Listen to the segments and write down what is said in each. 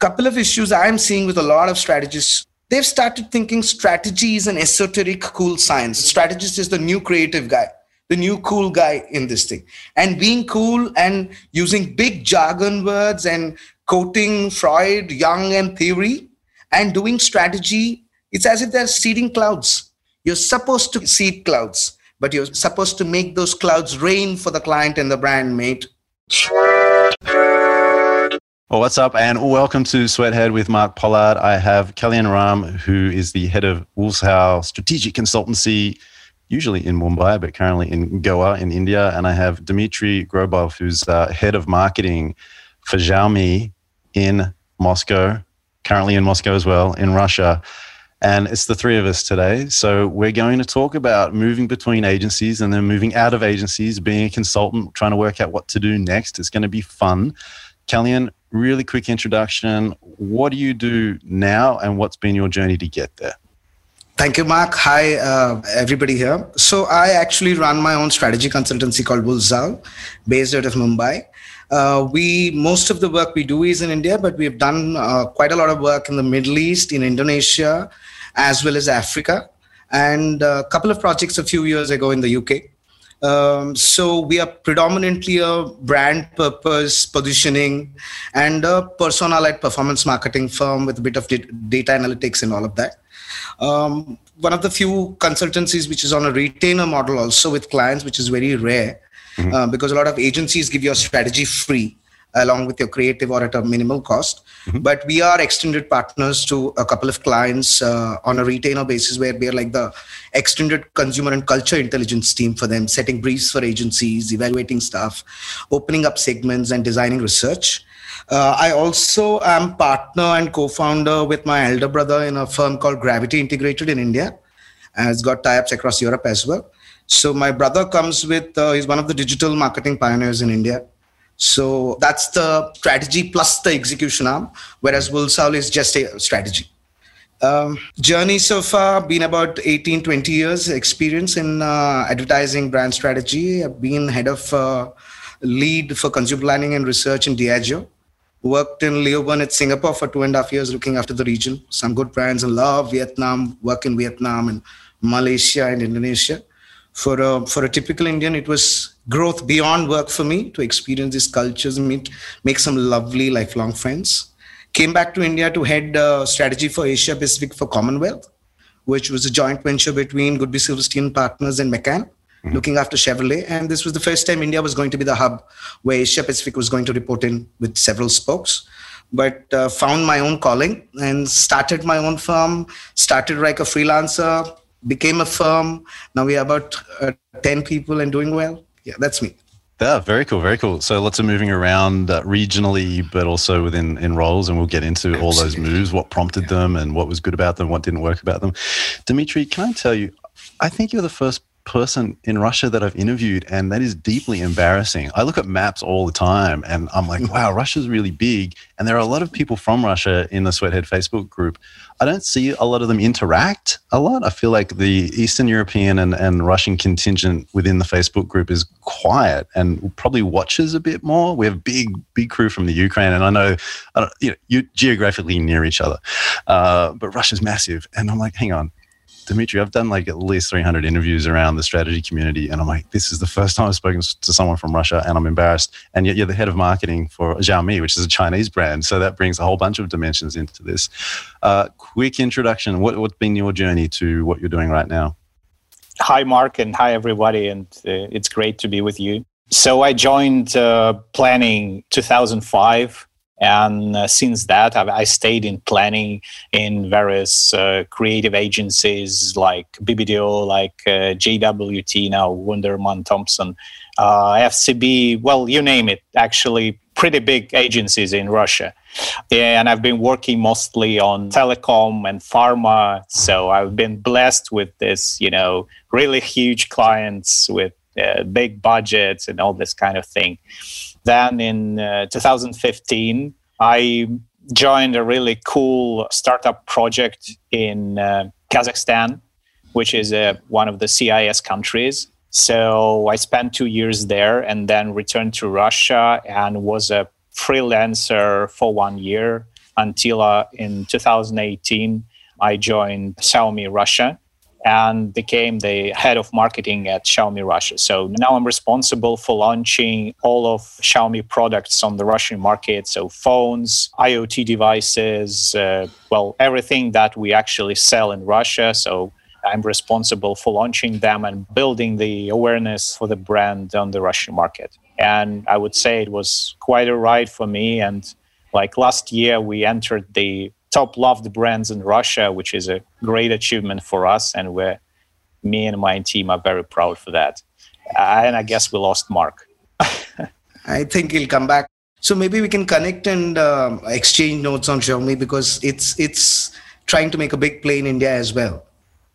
couple of issues I'm seeing with a lot of strategists. They've started thinking strategy is an esoteric, cool science. Strategist is the new creative guy, the new cool guy in this thing. And being cool and using big jargon words and quoting Freud, Jung, and theory and doing strategy, it's as if they're seeding clouds. You're supposed to seed clouds, but you're supposed to make those clouds rain for the client and the brand, mate. Well, what's up, and welcome to Sweathead with Mark Pollard. I have Kalyan Ram, who is the head of Woolzal Strategic Consultancy, usually in Mumbai, but currently in Goa in India. And I have Dmitry Grobov, who's uh, head of marketing for Xiaomi in Moscow, currently in Moscow as well, in Russia. And it's the three of us today. So we're going to talk about moving between agencies and then moving out of agencies, being a consultant, trying to work out what to do next. It's going to be fun. Kalyan, really quick introduction. What do you do now, and what's been your journey to get there? Thank you, Mark. Hi, uh, everybody here. So, I actually run my own strategy consultancy called Woolzal, based out of Mumbai. Uh, we most of the work we do is in India, but we've done uh, quite a lot of work in the Middle East, in Indonesia, as well as Africa, and a couple of projects a few years ago in the UK. Um, so we are predominantly a brand purpose positioning and a persona-led performance marketing firm with a bit of data analytics and all of that. Um, one of the few consultancies which is on a retainer model also with clients, which is very rare mm-hmm. uh, because a lot of agencies give you a strategy free along with your creative or at a minimal cost. Mm-hmm. But we are extended partners to a couple of clients uh, on a retainer basis where we are like the extended consumer and culture intelligence team for them, setting briefs for agencies, evaluating stuff, opening up segments, and designing research. Uh, I also am partner and co-founder with my elder brother in a firm called Gravity Integrated in India. And it's got tie-ups across Europe as well. So my brother comes with, uh, he's one of the digital marketing pioneers in India. So that's the strategy plus the execution arm, whereas Woolzal is just a strategy. Um, journey so far been about 18 20 years experience in uh, advertising brand strategy. I've been head of uh, lead for consumer planning and research in diageo. Worked in Leo Burnett at singapore for two and a half years looking after the region. Some good brands in love vietnam work in vietnam and malaysia and indonesia for a for a typical Indian, it was growth beyond work for me to experience these cultures, meet make some lovely lifelong friends. Came back to India to head uh, strategy for Asia Pacific for Commonwealth, which was a joint venture between Goodby Silverstein Partners and McCann, mm-hmm. looking after Chevrolet. And this was the first time India was going to be the hub where Asia Pacific was going to report in with several spokes but uh, found my own calling and started my own firm started like a freelancer became a firm. Now we are about uh, 10 people and doing well. Yeah, that's me. Yeah, very cool, very cool. So lots of moving around uh, regionally, but also within in roles, and we'll get into Absolutely. all those moves, what prompted yeah. them, and what was good about them, what didn't work about them. Dimitri, can I tell you? I think you're the first person in Russia that I've interviewed, and that is deeply embarrassing. I look at maps all the time, and I'm like, wow, Russia's really big, and there are a lot of people from Russia in the Sweathead Facebook group. I don't see a lot of them interact a lot. I feel like the Eastern European and, and Russian contingent within the Facebook group is quiet and probably watches a bit more. We have big, big crew from the Ukraine, and I know, I you know, you geographically near each other, uh, but Russia's massive. And I'm like, hang on, Dimitri, I've done like at least 300 interviews around the strategy community, and I'm like, this is the first time I've spoken to someone from Russia, and I'm embarrassed. And yet, you're the head of marketing for Xiaomi, which is a Chinese brand, so that brings a whole bunch of dimensions into this. Uh, quick introduction: what, What's been your journey to what you're doing right now? Hi, Mark, and hi everybody, and uh, it's great to be with you. So I joined uh, planning 2005 and uh, since that, I've, i stayed in planning in various uh, creative agencies like BBDO, like uh, JWT, now Wunderman Thompson, uh, FCB, well, you name it, actually, pretty big agencies in Russia. And I've been working mostly on telecom and pharma. So I've been blessed with this, you know, really huge clients with uh, big budgets and all this kind of thing. Then in uh, 2015, I joined a really cool startup project in uh, Kazakhstan, which is uh, one of the CIS countries. So I spent two years there and then returned to Russia and was a freelancer for one year until uh, in 2018 I joined Xiaomi Russia and became the head of marketing at Xiaomi Russia. So now I'm responsible for launching all of Xiaomi products on the Russian market. So phones, IoT devices, uh, well, everything that we actually sell in Russia. So I'm responsible for launching them and building the awareness for the brand on the Russian market. And I would say it was quite a ride for me. And like last year, we entered the top loved brands in Russia, which is a great achievement for us. And we're, me and my team are very proud for that. Uh, and I guess we lost Mark. I think he'll come back. So maybe we can connect and uh, exchange notes on Xiaomi because it's it's trying to make a big play in India as well.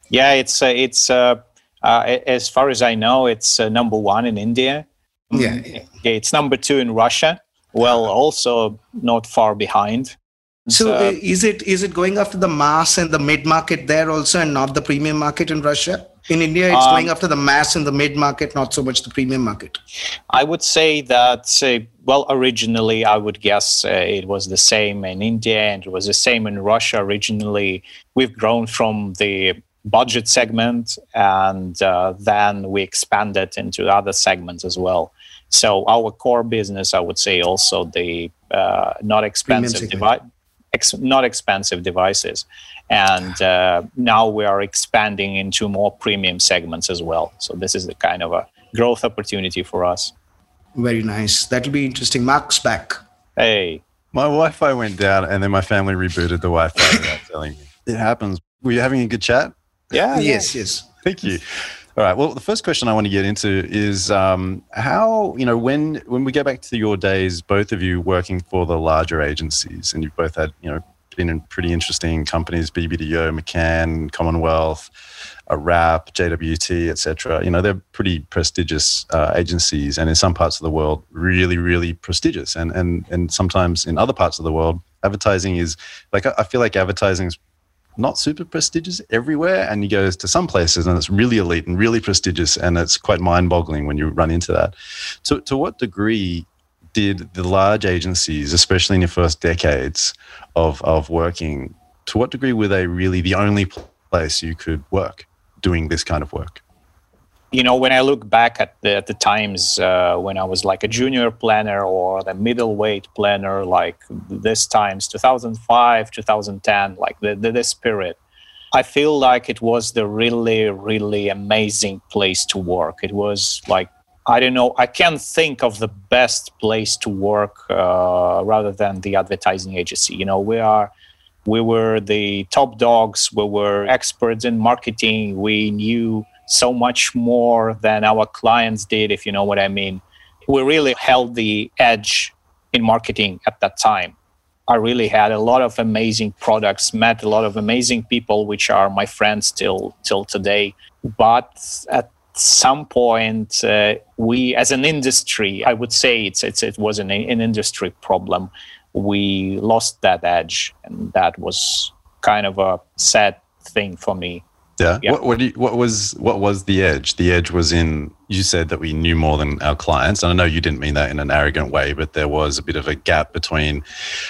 Yeah, it's uh, it's uh, uh as far as I know, it's uh, number one in India. Yeah. yeah, it's number two in Russia. Well, also not far behind. So uh, is it is it going after the mass and the mid market there also, and not the premium market in Russia? In India, it's um, going after the mass and the mid market, not so much the premium market. I would say that. Uh, well, originally, I would guess uh, it was the same in India and it was the same in Russia. Originally, we've grown from the budget segment and uh, then we expanded into other segments as well. So our core business, I would say, also the uh, not expensive device ex- not expensive devices. And uh, now we are expanding into more premium segments as well. So this is the kind of a growth opportunity for us. Very nice. That'll be interesting. Mark's back. Hey. My Wi-Fi went down, and then my family rebooted the Wi-Fi without telling me. It happens. Were you having a good chat? Yeah. Yes. Yes. Thank you. All right. Well, the first question I want to get into is um, how you know when when we get back to your days, both of you working for the larger agencies, and you've both had you know been in pretty interesting companies, BBDO, McCann, Commonwealth, a RAP, JWT, etc. You know, they're pretty prestigious uh, agencies, and in some parts of the world, really, really prestigious. And and and sometimes in other parts of the world, advertising is like I feel like advertising is not super prestigious everywhere, and you go to some places and it's really elite and really prestigious, and it's quite mind-boggling when you run into that. So, to what degree did the large agencies, especially in your first decades of, of working, to what degree were they really the only place you could work doing this kind of work? You know, when I look back at the, at the times uh, when I was like a junior planner or the middleweight planner, like this times 2005, 2010, like the, the, this period, I feel like it was the really, really amazing place to work. It was like I don't know. I can't think of the best place to work uh, rather than the advertising agency. You know, we are, we were the top dogs. We were experts in marketing. We knew so much more than our clients did, if you know what I mean. We really held the edge in marketing at that time. I really had a lot of amazing products, met a lot of amazing people, which are my friends till till today. But at some point, uh, we as an industry, I would say it's, it's it was an, an industry problem. We lost that edge, and that was kind of a sad thing for me. Yeah. yeah. What, what, you, what, was what was the edge? The edge was in you said that we knew more than our clients, and I know you didn't mean that in an arrogant way, but there was a bit of a gap between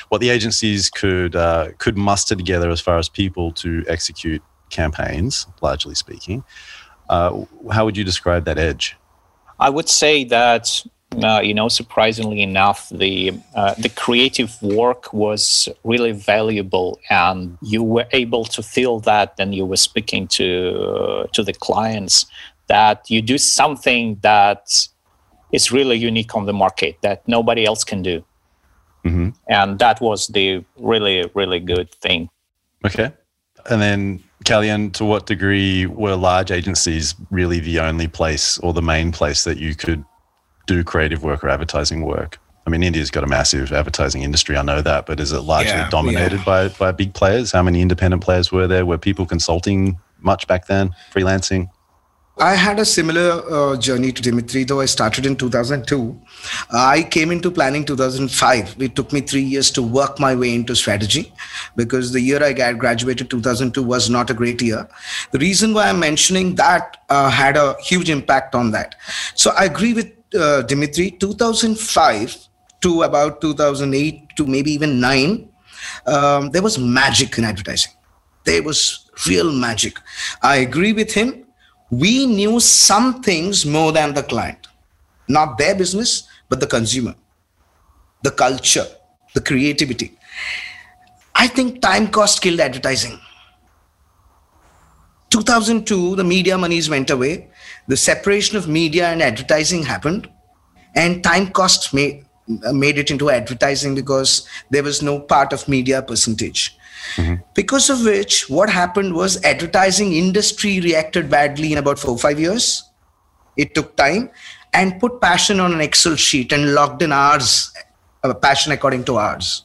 what the agencies could uh, could muster together as far as people to execute campaigns, largely speaking, uh, how would you describe that edge? I would say that uh, you know, surprisingly enough, the uh, the creative work was really valuable, and you were able to feel that. And you were speaking to uh, to the clients that you do something that is really unique on the market that nobody else can do, mm-hmm. and that was the really really good thing. Okay, and then Kalyan, to what degree were large agencies really the only place or the main place that you could do creative work or advertising work? I mean, India's got a massive advertising industry. I know that, but is it largely yeah, dominated yeah. by by big players? How many independent players were there? Were people consulting much back then, freelancing? I had a similar uh, journey to Dimitri, though I started in 2002. Uh, I came into planning 2005. It took me three years to work my way into strategy because the year I graduated, 2002, was not a great year. The reason why I'm mentioning that uh, had a huge impact on that. So I agree with uh, Dimitri. 2005 to about 2008 to maybe even 9 um, there was magic in advertising. There was real magic. I agree with him. We knew some things more than the client, not their business, but the consumer, the culture, the creativity. I think time cost killed advertising. 2002, the media monies went away. The separation of media and advertising happened, and time cost made, made it into advertising because there was no part of media percentage. Mm-hmm. Because of which, what happened was advertising industry reacted badly in about four or five years. It took time and put passion on an Excel sheet and logged in hours, uh, passion according to hours.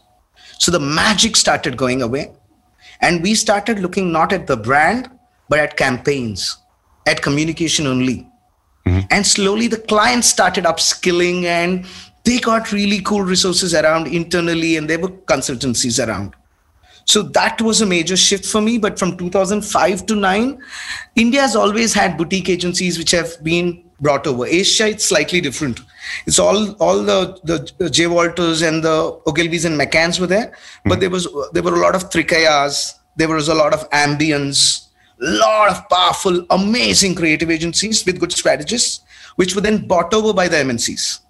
So the magic started going away. And we started looking not at the brand, but at campaigns, at communication only. Mm-hmm. And slowly the clients started upskilling and they got really cool resources around internally and there were consultancies around. So that was a major shift for me. But from 2005 to 9, India has always had boutique agencies which have been brought over. Asia, it's slightly different. It's all all the the J Walters and the Ogilvies and McCanns were there, mm-hmm. but there was there were a lot of Trikayas. There was a lot of ambience, lot of powerful, amazing creative agencies with good strategists, which were then bought over by the MNCs.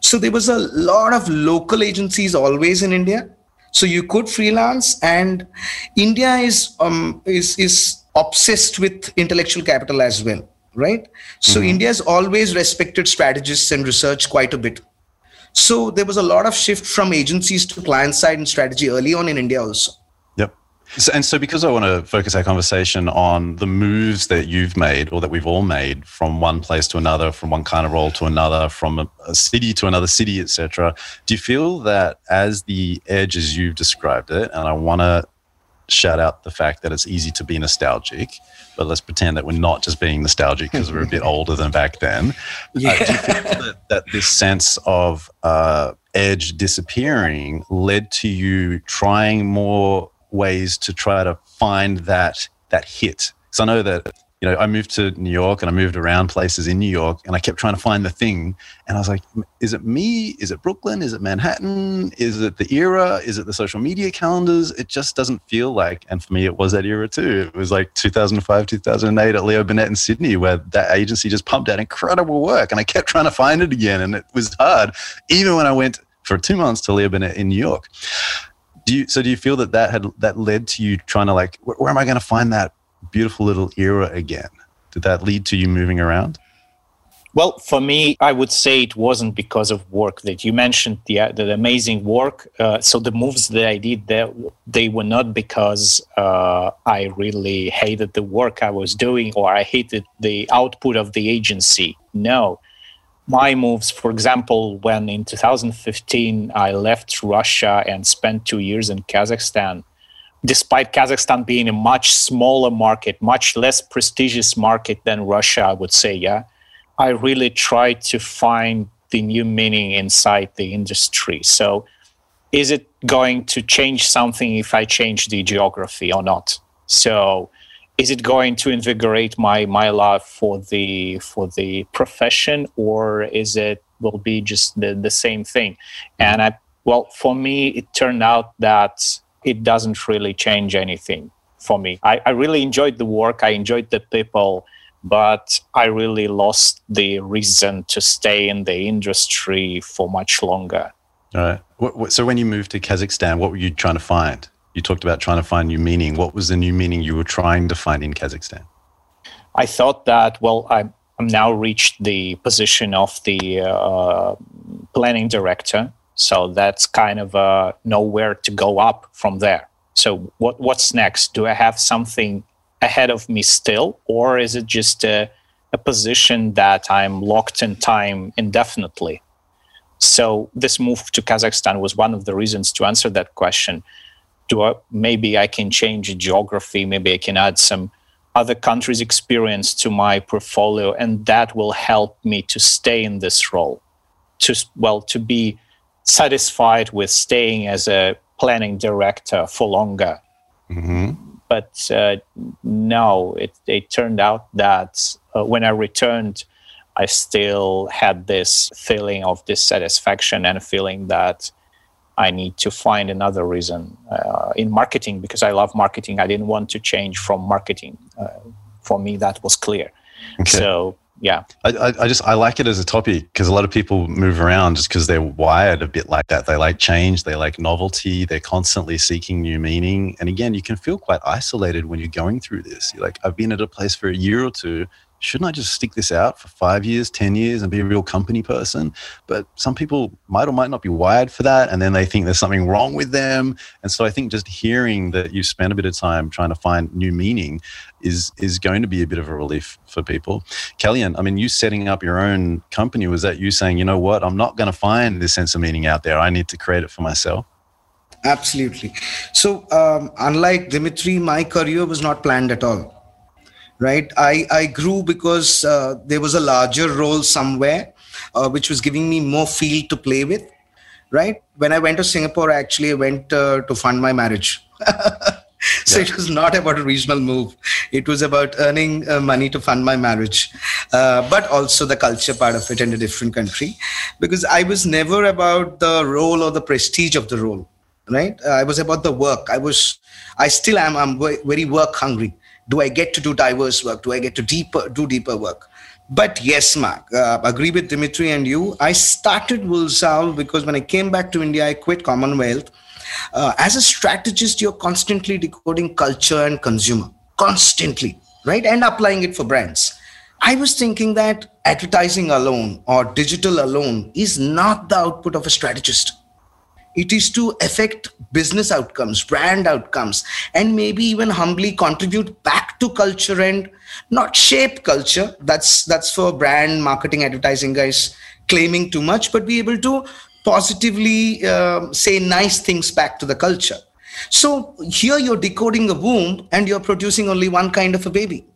So there was a lot of local agencies always in India. So you could freelance, and India is um, is is obsessed with intellectual capital as well right? So mm-hmm. India has always respected strategists and research quite a bit. So there was a lot of shift from agencies to client side and strategy early on in India also. So, and so because I want to focus our conversation on the moves that you've made or that we've all made from one place to another, from one kind of role to another, from a, a city to another city, etc. Do you feel that as the edge as you've described it, and I want to shout out the fact that it's easy to be nostalgic, but let's pretend that we're not just being nostalgic because we're a bit older than back then. Yeah. Uh, do you feel that, that, this sense of uh, edge disappearing led to you trying more ways to try to find that that hit? Because I know that you know, I moved to New York and I moved around places in New York and I kept trying to find the thing. And I was like, is it me? Is it Brooklyn? Is it Manhattan? Is it the era? Is it the social media calendars? It just doesn't feel like, and for me, it was that era too. It was like 2005, 2008 at Leo Burnett in Sydney, where that agency just pumped out incredible work. And I kept trying to find it again. And it was hard, even when I went for two months to Leo Burnett in New York. Do you, so do you feel that that had that led to you trying to like where, where am I going to find that beautiful little era again. Did that lead to you moving around? Well, for me, I would say it wasn't because of work that you mentioned the, uh, the amazing work. Uh, so the moves that I did, there, they were not because uh, I really hated the work I was doing or I hated the output of the agency. No, my moves, for example, when in 2015 I left Russia and spent two years in Kazakhstan, despite Kazakhstan being a much smaller market, much less prestigious market than Russia, I would say, yeah, I really tried to find the new meaning inside the industry. So, is it going to change something if I change the geography or not? So, is it going to invigorate my my love for the for the profession, or is it will be just the, the same thing? And I well, for me, it turned out that it doesn't really change anything for me. I, I really enjoyed the work, I enjoyed the people, but I really lost the reason to stay in the industry for much longer. All right. So when you moved to Kazakhstan, what were you trying to find? You talked about trying to find new meaning. What was the new meaning you were trying to find in Kazakhstan? I thought that, well, I, I'm now reached the position of the uh, planning director so that's kind of uh, nowhere to go up from there. So what what's next? Do I have something ahead of me still, or is it just a, a position that I'm locked in time indefinitely? So this move to Kazakhstan was one of the reasons to answer that question. Do I, maybe I can change geography? Maybe I can add some other countries' experience to my portfolio, and that will help me to stay in this role. To well, to be satisfied with staying as a planning director for longer. Mm-hmm. But uh, no, it, it turned out that uh, when I returned, I still had this feeling of dissatisfaction and feeling that I need to find another reason uh, in marketing because I love marketing. I didn't want to change from marketing. Uh, for me, that was clear. Okay. So yeah, I, I just I like it as a topic because a lot of people move around just because they're wired a bit like that. They like change, they like novelty, they're constantly seeking new meaning. And again, you can feel quite isolated when you're going through this. You're like, I've been at a place for a year or two shouldn't I just stick this out for five years, 10 years and be a real company person? But some people might or might not be wired for that. And then they think there's something wrong with them. And so I think just hearing that you spent a bit of time trying to find new meaning is, is going to be a bit of a relief for people. Kalyan, I mean, you setting up your own company, was that you saying, you know what, I'm not going to find this sense of meaning out there. I need to create it for myself? Absolutely. So, um, unlike Dimitri, my career was not planned at all right? I, I grew because uh, there was a larger role somewhere, uh, which was giving me more field to play with, right? When I went to Singapore, I actually, I went uh, to fund my marriage. so yeah. it was not about a regional move. It was about earning uh, money to fund my marriage, uh, but also the culture part of it in a different country, because I was never about the role or the prestige of the role, right? Uh, I was about the work. I was, I still am. I'm very work hungry do I get to do diverse work? Do I get to deeper do deeper work? But yes, Mark, uh, agree with Dimitri and you. I started Woolzal because when I came back to India, I quit Commonwealth. Uh, as a strategist, you're constantly decoding culture and consumer, constantly, right? And applying it for brands. I was thinking that advertising alone or digital alone is not the output of a strategist it is to affect business outcomes brand outcomes and maybe even humbly contribute back to culture and not shape culture. That's that's for brand marketing advertising guys claiming too much but be able to positively uh, say nice things back to the culture. So here you're decoding a womb and you're producing only one kind of a baby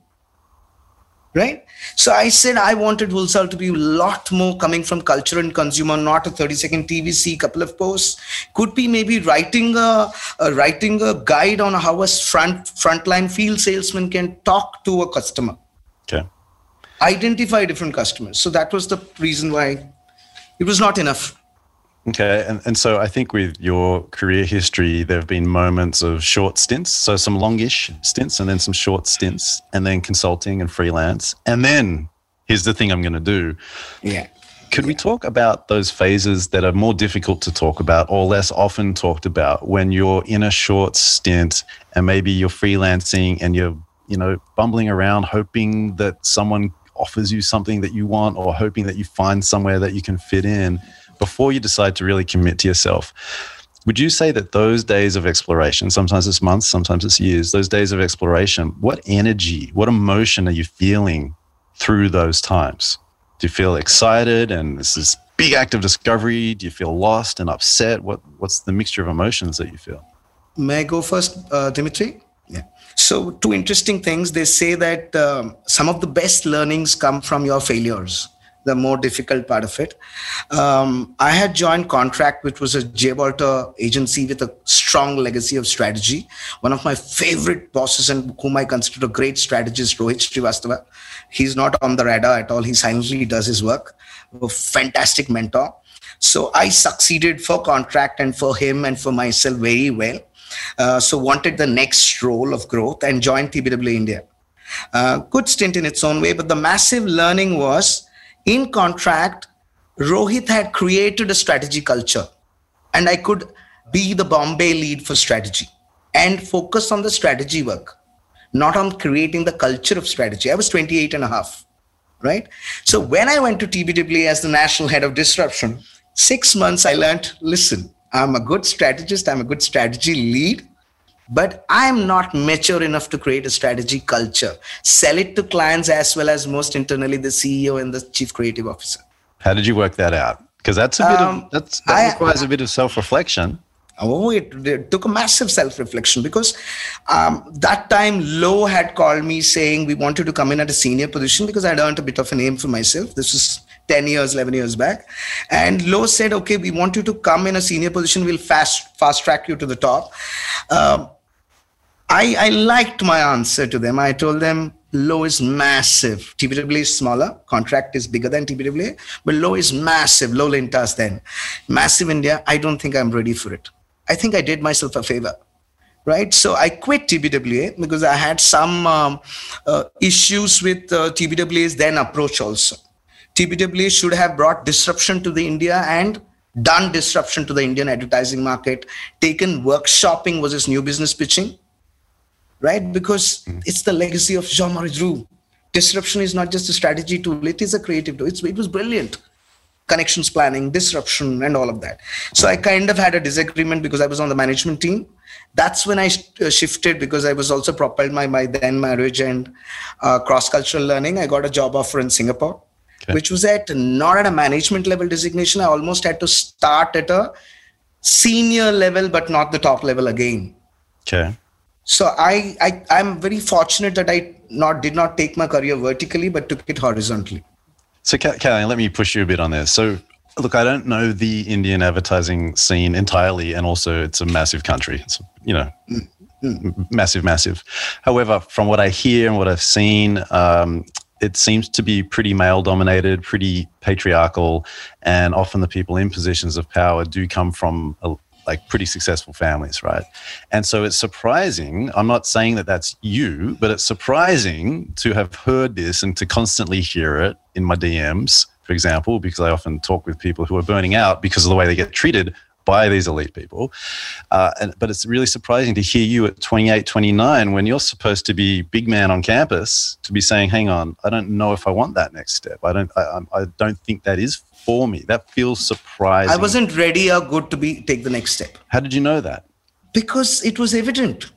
right? So I said I wanted Woolzal to be a lot more coming from culture and consumer, not a 30 second TVC, couple of posts. Could be maybe writing a, a writing a guide on how a front frontline field salesman can talk to a customer. Okay. Identify different customers. So that was the reason why it was not enough. Okay, and, and so I think with your career history, there have been moments of short stints, so some longish stints, and then some short stints, and then consulting and freelance, and then here's the thing I'm going to do. Yeah. Could we talk about those phases that are more difficult to talk about or less often talked about when you're in a short stint and maybe you're freelancing and you're, you know, bumbling around hoping that someone offers you something that you want or hoping that you find somewhere that you can fit in? Before you decide to really commit to yourself. Would you say that those days of exploration, sometimes it's months, sometimes it's years, those days of exploration, what energy, what emotion are you feeling through those times? Do you feel excited and this is big act of discovery? Do you feel lost and upset? What what's the mixture of emotions that you feel? May I go first, uh, Dimitri? Yeah. So, two interesting things. They say that um, some of the best learnings come from your failures the more difficult part of it. Um, I had joined Contract, which was a J. Walter agency with a strong legacy of strategy. One of my favorite bosses and whom I consider a great strategist, Rohit Srivastava. He's not on the radar at all. He silently does his work. A fantastic mentor. So I succeeded for Contract and for him and for myself very well. Uh, so wanted the next role of growth and joined TBWA India. Uh, good stint in its own way, but the massive learning was in contract, Rohit had created a strategy culture, and I could be the Bombay lead for strategy and focus on the strategy work, not on creating the culture of strategy. I was 28 and a half, right? So when I went to TBWA as the national head of disruption, six months I learned listen, I'm a good strategist, I'm a good strategy lead, but I'm not mature enough to create a strategy culture, sell it to clients as well as most internally the CEO and the chief creative officer. How did you work that out? Because that's a bit um, of that's that I, requires a bit of self-reflection. Oh, it, it, took a massive self-reflection because um, that time Lowe had called me saying we wanted to come in at a senior position because I'd earned a bit of a name for myself. This was 10 years, 11 years back. And Lowe said, okay, we want you to come in a senior position. We'll fast fast track you to the top. Um, I, I liked my answer to them. I told them, Lowe is massive. TBWA is smaller. Contract is bigger than TBWA, but Lowe is massive. Lowe Lintas then. Massive India, I don't think I'm ready for it. I think I did myself a favor. Right. So I quit TBWA because I had some um, uh, issues with uh, TBWA's then approach also. TBWA should have brought disruption to the India and done disruption to the Indian advertising market, taken workshopping versus new business pitching right? Because mm. it's the legacy of Jean-Marie Dru. Disruption is not just a strategy tool, it is a creative tool. It's, it was brilliant. Connections planning, disruption, and all of that. So I kind of had a disagreement because I was on the management team. That's when I uh, shifted because I was also propelled by my then marriage and uh, cross cultural learning. I got a job offer in Singapore, okay. which was at not at a management level designation. I almost had to start at a senior level, but not the top level again. Okay so I, I i'm very fortunate that i not did not take my career vertically but took it horizontally. So Kalyan, let me push you a bit on this. So look i don't know the indian advertising scene entirely and also it's a massive country. It's you know mm-hmm. massive massive. However from what i hear and what i've seen um, it seems to be pretty male dominated, pretty patriarchal, and often the people in positions of power do come from a, like pretty successful families, right? And so it's surprising. I'm not saying that that's you, but it's surprising to have heard this and to constantly hear it in my DMs, for example, because I often talk with people who are burning out because of the way they get treated by these elite people. Uh, and, but it's really surprising to hear you at 28, 29, when you're supposed to be big man on campus, to be saying, hang on, I don't know if I want that next step. I don't, I, I don't think that is for me. That feels surprising. I wasn't ready or good to be take the next step. How did you know that? Because it was evident.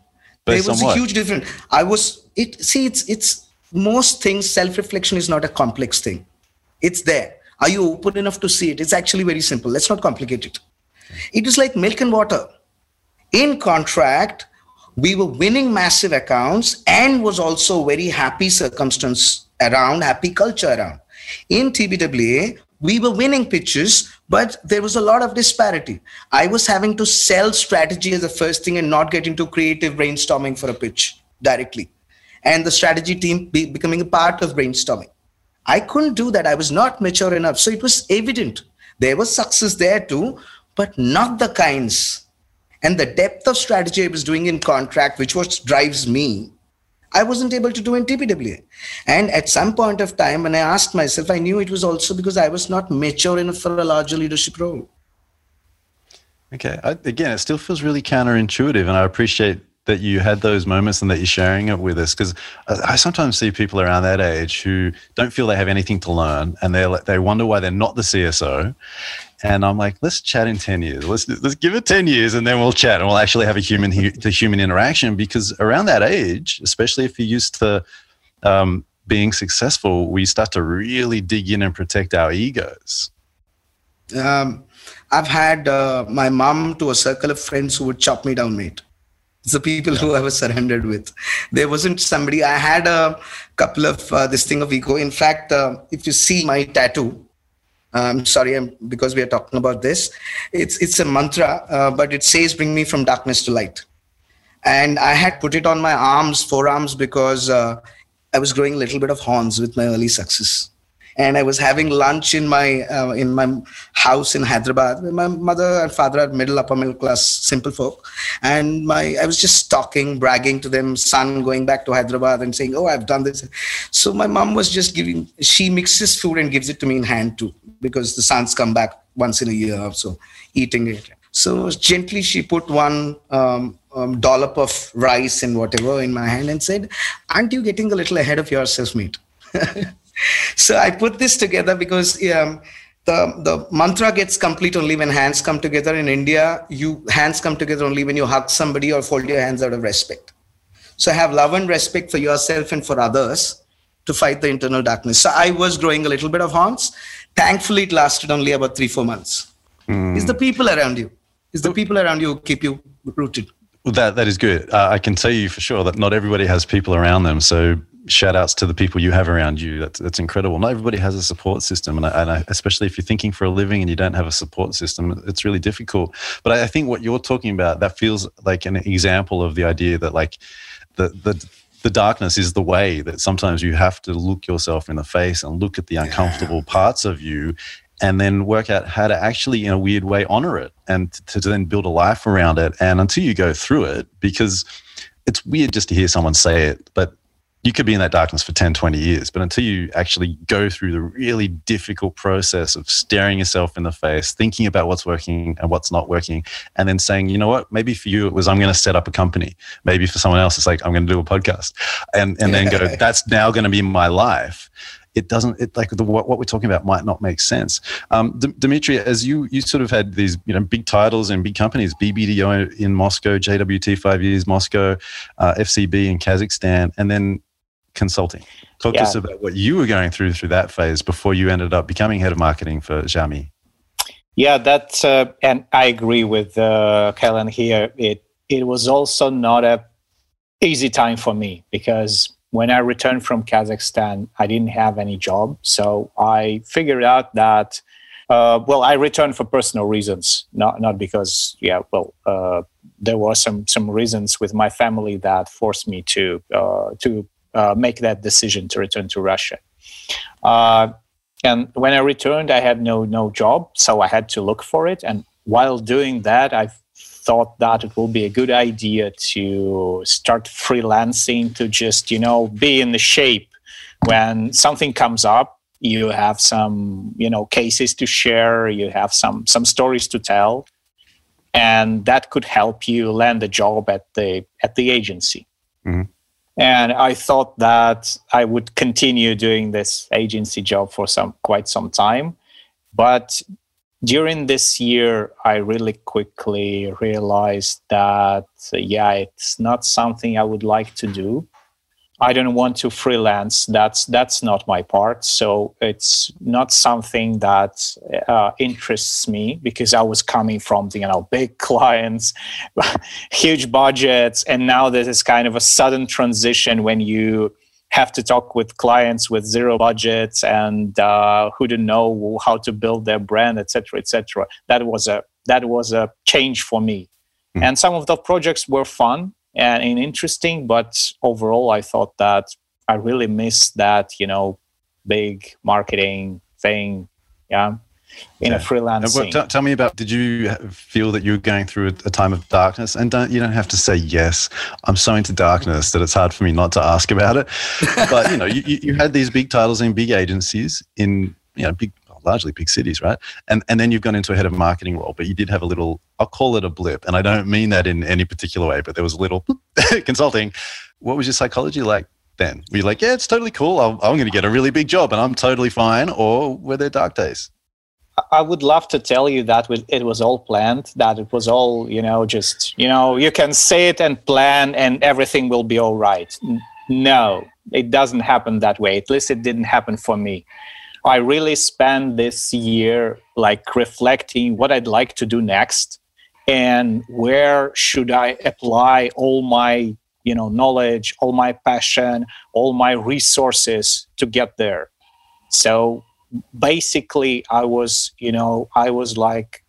Based there was a huge difference. I was it. See, it's it's most things. Self reflection is not a complex thing. It's there. Are you open enough to see it? It's actually very simple. Let's not complicate it. It is like milk and water. In contract, we were winning massive accounts and was also very happy circumstance around, happy culture around. In TBWA, we were winning pitches, but there was a lot of disparity. I was having to sell strategy as the first thing and not get into creative brainstorming for a pitch directly. And the strategy team be, becoming a part of brainstorming. I couldn't do that. I was not mature enough. So it was evident. There was success there too, but not the kinds and the depth of strategy I was doing in contract, which was drives me I wasn't able to do in TBWA. And at some point of time, when I asked myself, I knew it was also because I was not mature enough for a larger leadership role. Okay. I, again, it still feels really counterintuitive, and I appreciate that you had those moments and that you're sharing it with us because I sometimes see people around that age who don't feel they have anything to learn and they they wonder why they're not the CSO and I'm like, let's chat in 10 years. Let's, let's give it 10 years and then we'll chat and we'll actually have a human, to human interaction because around that age, especially if you're used to um, being successful, we start to really dig in and protect our egos. Um, I've had uh, my mom to a circle of friends who would chop me down, mate. It's the people who I was surrounded with. There wasn't somebody. I had a couple of uh, this thing of ego. In fact, uh, if you see my tattoo, I'm sorry, I'm, because we are talking about this. It's it's a mantra, uh, but it says, "Bring me from darkness to light." And I had put it on my arms, forearms, because uh, I was growing a little bit of horns with my early success and I was having lunch in my uh, in my house in Hyderabad. My mother and father are middle upper middle class simple folk, and my I was just talking, bragging to them, son going back to Hyderabad and saying, "Oh, I've done this." So my mom was just giving. She mixes food and gives it to me in hand too, because the sons come back once in a year or so, eating it. So gently she put one um, um, dollop of rice and whatever in my hand and said, "Aren't you getting a little ahead of yourself, mate?" so I put this together because um, the the mantra gets complete only when hands come together. In India, you hands come together only when you hug somebody or fold your hands out of respect. So have love and respect for yourself and for others to fight the internal darkness. So I was growing a little bit of horns. Thankfully, it lasted only about three four months. Mm. It's the people around you. It's the people around you who keep you rooted. That that is good. Uh, I can tell you for sure that not everybody has people around them. So shout outs to the people you have around you. That's, that's incredible. Not everybody has a support system. And, I, and I, especially if you're thinking for a living and you don't have a support system, it's really difficult. But I, I think what you're talking about, that feels like an example of the idea that like the, the, the darkness is the way that sometimes you have to look yourself in the face and look at the uncomfortable yeah. parts of you and then work out how to actually in a weird way honor it and to, to then build a life around it and until you go through it because it's weird just to hear someone say it but you could be in that darkness for 10, 20 years, but until you actually go through the really difficult process of staring yourself in the face, thinking about what's working and what's not working, and then saying, you know what, maybe for you it was, I'm going to set up a company. Maybe for someone else, it's like, I'm going to do a podcast. And, and then go, that's now going to be my life it doesn't it like the, what, what we're talking about might not make sense um, D- dimitri as you you sort of had these you know big titles and big companies bbdo in moscow jwt five years moscow uh, fcb in kazakhstan and then consulting. Talk yeah. to us about what you were going through through that phase before you ended up becoming head of marketing for Xiaomi. Yeah, that's uh, and I agree with uh, Kalyan here. It it was also not a easy time for me because when I returned from Kazakhstan, I didn't have any job, so I figured out that. Uh, well, I returned for personal reasons, not not because, yeah, well, uh, there were some some reasons with my family that forced me to uh, to uh, make that decision to return to Russia. Uh, and when I returned, I had no no job, so I had to look for it. And while doing that, I thought that it will be a good idea to start freelancing to just you know be in the shape when something comes up you have some you know cases to share you have some some stories to tell and that could help you land a job at the at the agency mm-hmm. And I thought that I would continue doing this agency job for some quite some time. But during this year, I really quickly realized that, yeah, it's not something I would like to do. I don't want to freelance. That's that's not my part. So it's not something that uh, interests me because I was coming from you know big clients, huge budgets, and now there's this is kind of a sudden transition when you have to talk with clients with zero budgets and uh, who don't know how to build their brand, etc., etc. That was a that was a change for me, mm. and some of the projects were fun and, interesting. But overall, I thought that I really missed that, you know, big marketing thing. Yeah. In yeah. a freelancing. Well, t- tell me about. Did you feel that you were going through a, a time of darkness? And don't you don't have to say yes. I'm so into darkness that it's hard for me not to ask about it. But you know, you, you had these big titles in big agencies in you know big largely big cities, right? And and then you've gone into a head of marketing role, but you did have a little. I'll call it a blip, and I don't mean that in any particular way, but there was a little consulting. What was your psychology like then? Were you like, yeah, it's totally cool. i am going to get a really big job, and I'm totally fine, or were there dark days? I would love to tell you that it was all planned, that it was all, you know, just, you know, you can say it and plan and everything will be all right. No, it doesn't happen that way. At least it didn't happen for me. I really spent this year like reflecting what I'd like to do next and where should I apply all my you know knowledge, all my passion, all my resources to get there. So basically I was, you know, I was like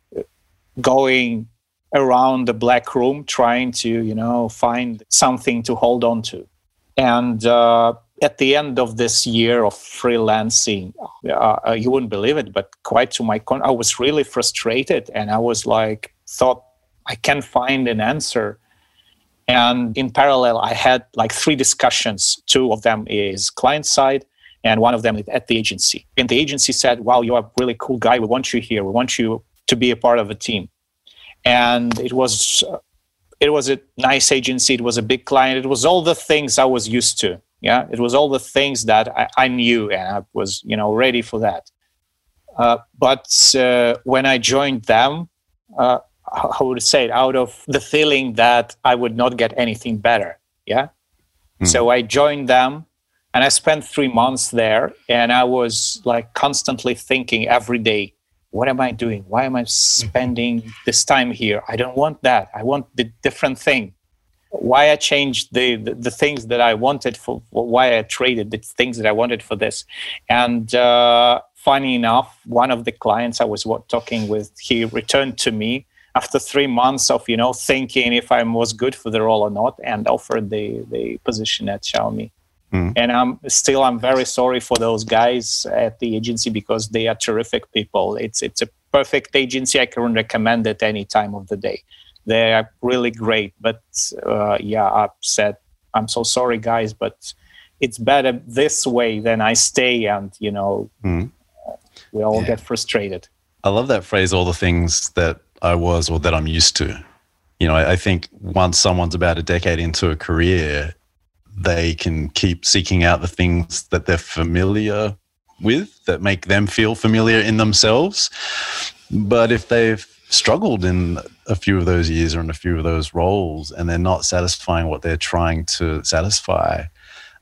going around the black room trying to, you know, find something to hold on to. And uh, at the end of this year of freelancing, uh, uh, you wouldn't believe it, but quite to my con, I was really frustrated, and I was like, thought I can't find an answer. And in parallel, I had like three discussions. Two of them is client side, and one of them is at the agency. And the agency said, "Wow, you're a really cool guy. We want you here. We want you to be a part of a team." And it was. it was a nice agency. It was a big client. It was all the things I was used to yeah it was all the things that i, I knew and i was you know ready for that. Uh, but uh, when i joined them uh, i would say it? Out of the feeling that i would not get anything better yeah? Mm. so i joined them and i spent three months there and i was like constantly thinking every day what am i doing? Why am i spending this time here? I don't want that. I want the different thing why I changed the, the, the things that I wanted for, why I traded the things that I wanted for this. And uh, funny enough, one of the clients I was talking with, he returned to me after three months of you know thinking if I was good for the role or not, and offered the the position at Xiaomi. Mm. And I'm still I'm very sorry for those guys at the agency because they are terrific people. It's it's a perfect agency. I can recommend it any time of the day. They are really great. But uh, yeah, I've said I'm so sorry, guys, but it's better this way than I stay and you know mm. we all yeah. get frustrated. I love that phrase. All the things that I was or that I'm used to. You know, I, I think once someone's about a decade into a career, they can keep seeking out the things that they're familiar with that make them feel familiar in themselves. But if they've struggled in a few of those years or in a few of those roles and they're not satisfying what they're trying to satisfy,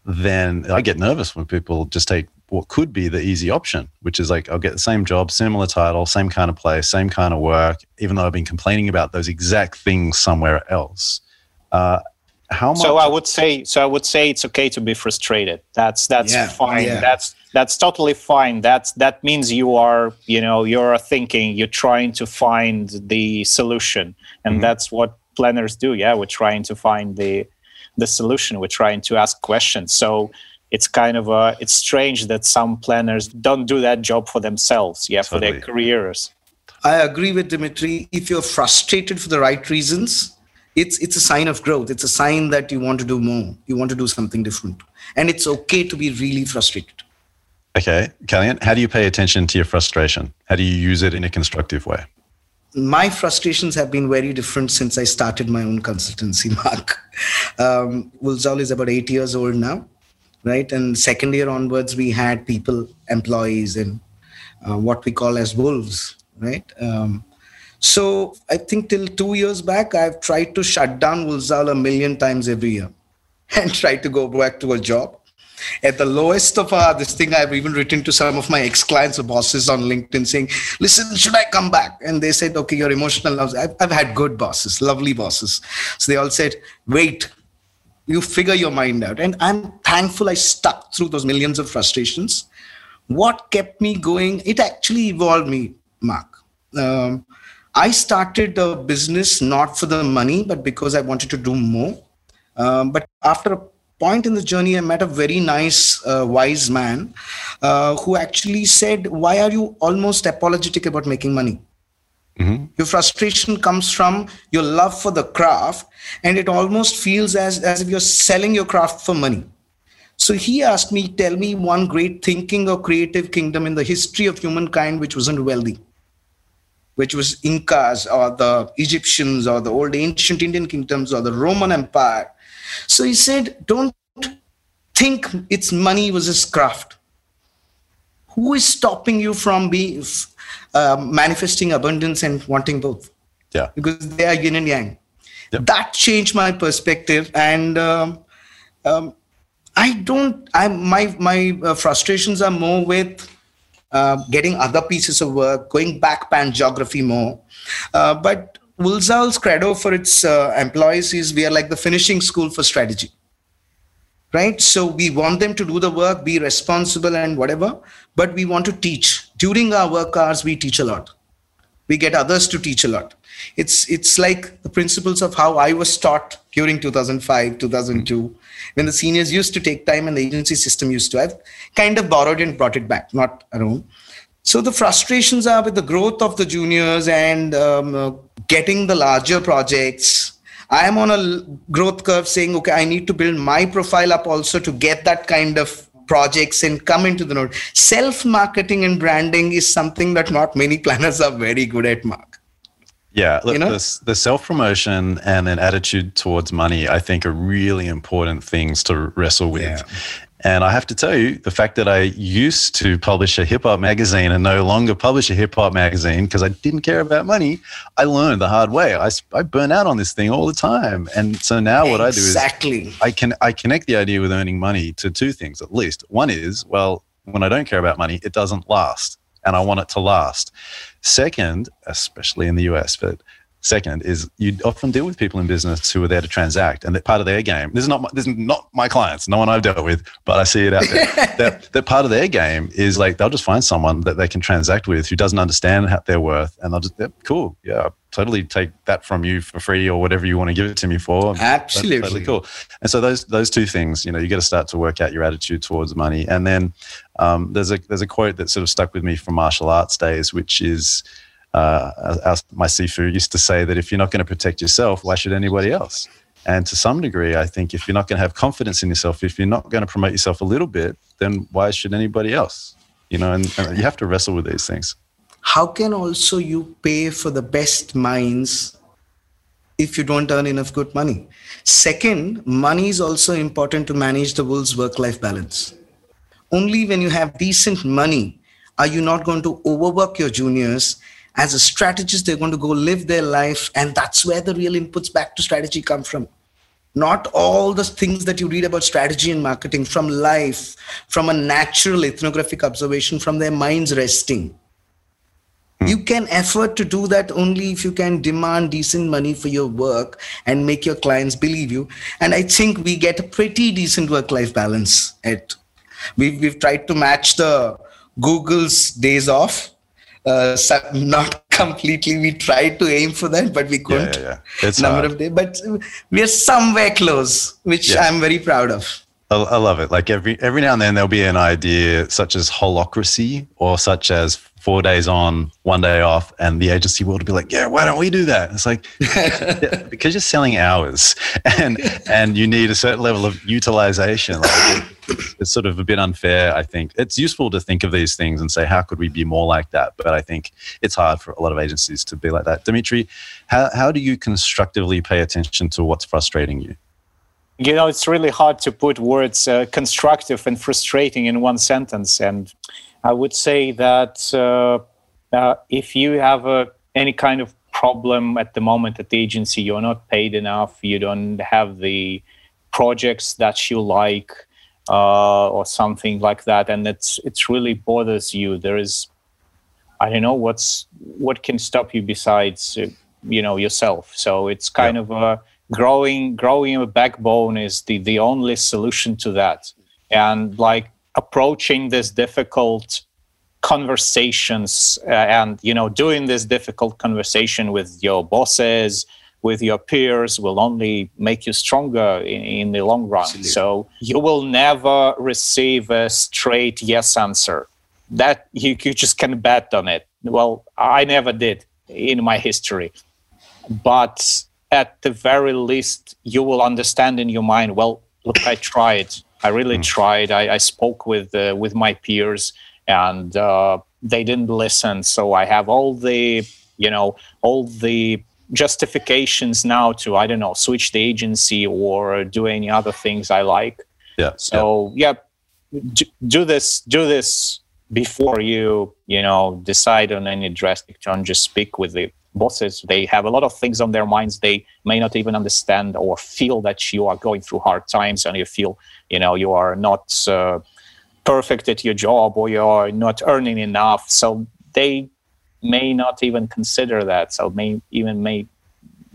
then I get nervous when people just take what could be the easy option, which is like I'll get the same job, similar title, same kind of place, same kind of work, even though I've been complaining about those exact things somewhere else. Uh, how much? So I would say, so I would say it's okay to be frustrated. That's that's yeah, fine. Yeah. That's that's totally fine. That's that means you are, you know, you're thinking, you're trying to find the solution, and mm-hmm. that's what planners do. Yeah, we're trying to find the the solution. We're trying to ask questions. So it's kind of a it's strange that some planners don't do that job for themselves. Yeah, totally. for their careers. I agree with Dimitri. If you're frustrated for the right reasons, it's it's a sign of growth it's a sign that you want to do more you want to do something different and it's okay to be really frustrated okay Kalyan, how do you pay attention to your frustration? How do you use it in a constructive way? My frustrations have been very different since i started my own consultancy mark. Um, Woolzal is about eight years old now right? And second year onwards we had people employees and uh, what we call as wolves right? Um, so I think till two years back, I've tried to shut down Woolzal a million times every year and try to go back to a job. At the lowest of uh, this thing, I've even written to some of my ex-clients or bosses on LinkedIn saying, listen, should I come back? And they said, okay, you're emotional now. I've, I've had good bosses, lovely bosses. So they all said, wait, you figure your mind out. And I'm thankful I stuck through those millions of frustrations. What kept me going? It actually evolved me, Mark. Um, I started the business not for the money, but because I wanted to do more. Um, but after a point in the journey, I met a very nice, uh, wise man uh, who actually said, Why are you almost apologetic about making money? Mm-hmm. Your frustration comes from your love for the craft, and it almost feels as, as if you're selling your craft for money. So he asked me, Tell me one great thinking or creative kingdom in the history of humankind which wasn't wealthy which was Incas or the Egyptians or the old ancient Indian kingdoms or the Roman Empire. So he said, don't think it's money versus craft. Who is stopping you from being uh, manifesting abundance and wanting both? Yeah, because they are yin and yang. Yep. That changed my perspective, and um, um, I don't. I my my uh, frustrations are more with uh, getting other pieces of work, going back pan geography more. Uh, but Woolzal's credo for its uh, employees is we are like the finishing school for strategy. Right? So we want them to do the work, be responsible and whatever, but we want to teach. During our work hours, we teach a lot. We get others to teach a lot. It's it's like the principles of how I was taught during 2005, 2002 when the seniors used to take time and the agency system used to. I've kind of borrowed and brought it back, not around. So the frustrations are with the growth of the juniors and um, uh, getting the larger projects. I am on a growth curve saying, okay, I need to build my profile up also to get that kind of projects and come into the node. Self marketing and branding is something that not many planners are very good at, Mark. Yeah, look, you know? the, the self promotion and an attitude towards money, I think, are really important things to wrestle with. Yeah. And I have to tell you, the fact that I used to publish a hip hop magazine and no longer publish a hip hop magazine because I didn't care about money, I learned the hard way. I, I burn out on this thing all the time. And so now what I do is exactly I can I connect the idea with earning money to two things at least. One is, well, when I don't care about money, it doesn't last and I want it to last. Second, especially in the US, but Second is you often deal with people in business who are there to transact, and that part of their game. This is not my, this is not my clients, no one I've dealt with, but I see it out there. that, that part of their game is like they'll just find someone that they can transact with who doesn't understand their worth, and they'll just yeah, cool, yeah, totally take that from you for free or whatever you want to give it to me for. Absolutely, That's totally cool. And so those those two things, you know, you got to start to work out your attitude towards money, and then um, there's a there's a quote that sort of stuck with me from martial arts days, which is uh, our, my Sifu used to say that if you're not going to protect yourself, why should anybody else? And to some degree, I think if you're not going to have confidence in yourself, if you're not going to promote yourself a little bit, then why should anybody else? You know, and, and you have to wrestle with these things. How can also you pay for the best minds if you don't earn enough good money? Second, money is also important to manage the world's work life balance. Only when you have decent money are you not going to overwork your juniors as a strategist they're going to go live their life and that's where the real inputs back to strategy come from. Not all the things that you read about strategy and marketing from life from a natural ethnographic observation from their minds resting. Hmm. you can afford to do that only if you can demand decent money for your work and make your clients believe you. And i think we get a pretty decent work life balance at we've, we've tried to match the google's days off uh, not completely. We tried to aim for that, but we couldn't. Yeah, yeah, It's number hard. of days, but we are somewhere close, which yeah. I'm very proud of. I, I love it. Like every every now and then there'll be an idea such as holacracy or such as four days on, one day off, and the agency world will be like, "Yeah, why don't we do that?" It's like because you're selling hours, and and you need a certain level of utilization. Like it, it's sort of a bit unfair. I think it's useful to think of these things and say, "How could we be more like that?" But I think it's hard for a lot of agencies to be like that. Dimitri, how how do you constructively pay attention to what's frustrating you? You know, it's really hard to put words uh, constructive and frustrating in one sentence, and I would say that uh, uh, if you have a, any kind of problem at the moment at the agency, you're not paid enough, you don't have the projects that you like, uh, or something like that, and it's it's really bothers you. There is, I don't know what's what can stop you besides uh, you know yourself. So it's kind yeah. of a growing growing a backbone is the the only solution to that, and like approaching these difficult conversations uh, and you know doing this difficult conversation with your bosses with your peers will only make you stronger in, in the long run. Absolutely. so you will never receive a straight yes answer. That you, you just can bet on it. Well i never did in my history. But at the very least you will understand in your mind well look i tried I really mm. tried. I, I, spoke with uh, with my peers, and uh, they didn't listen. So I have all the you know all the justifications now to I don't know switch the agency or do any other things I like. Yeah. So yeah, yeah do, do this. Do this before you you know decide on any drastic change. Just speak with the bosses they have a lot of things on their minds they may not even understand or feel that you are going through hard times and you feel you know you are not uh, perfect at your job or you are not earning enough. So they may not even consider that. So may even may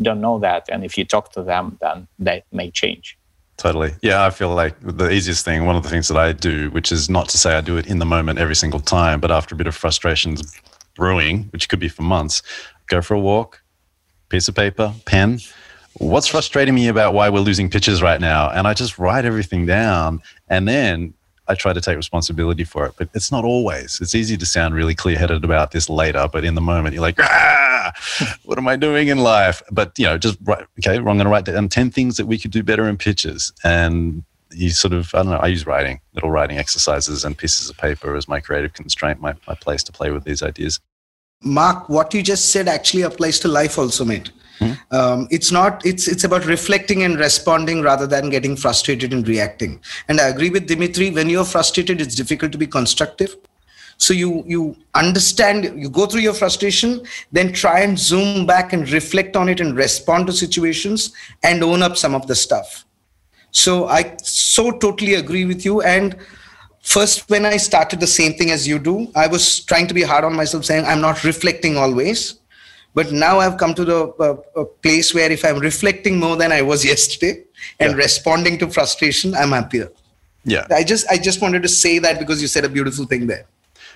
don't know that. And if you talk to them then that may change. Totally. Yeah, I feel like the easiest thing, one of the things that I do, which is not to say I do it in the moment every single time, but after a bit of frustrations brewing, which could be for months, go for a walk, piece of paper, pen. What's frustrating me about why we're losing pitches right now? And I just write everything down and then I try to take responsibility for it. But it's not always. It's easy to sound really clear headed about this later, but in the moment you're like, ah, what am I doing in life? But you know, just write, okay, I'm going to write down 10 things that we could do better in pitches. And you sort of, I don't know, I use writing, little writing exercises and pieces of paper as my creative constraint, my, my place to play with these ideas. Mark, what you just said actually applies to life also, mate. Mm-hmm. Um, it's not. It's it's about reflecting and responding rather than getting frustrated and reacting. And I agree with Dimitri. When you're frustrated, it's difficult to be constructive. So you you understand. You go through your frustration, then try and zoom back and reflect on it and respond to situations and own up some of the stuff. So I so totally agree with you and first when i started the same thing as you do i was trying to be hard on myself saying i'm not reflecting always. But now i've come to the uh, place where if i'm reflecting more than i was yesterday and yeah. responding to frustration i'm happier. Yeah. I just i just wanted to say that because you said a beautiful thing there.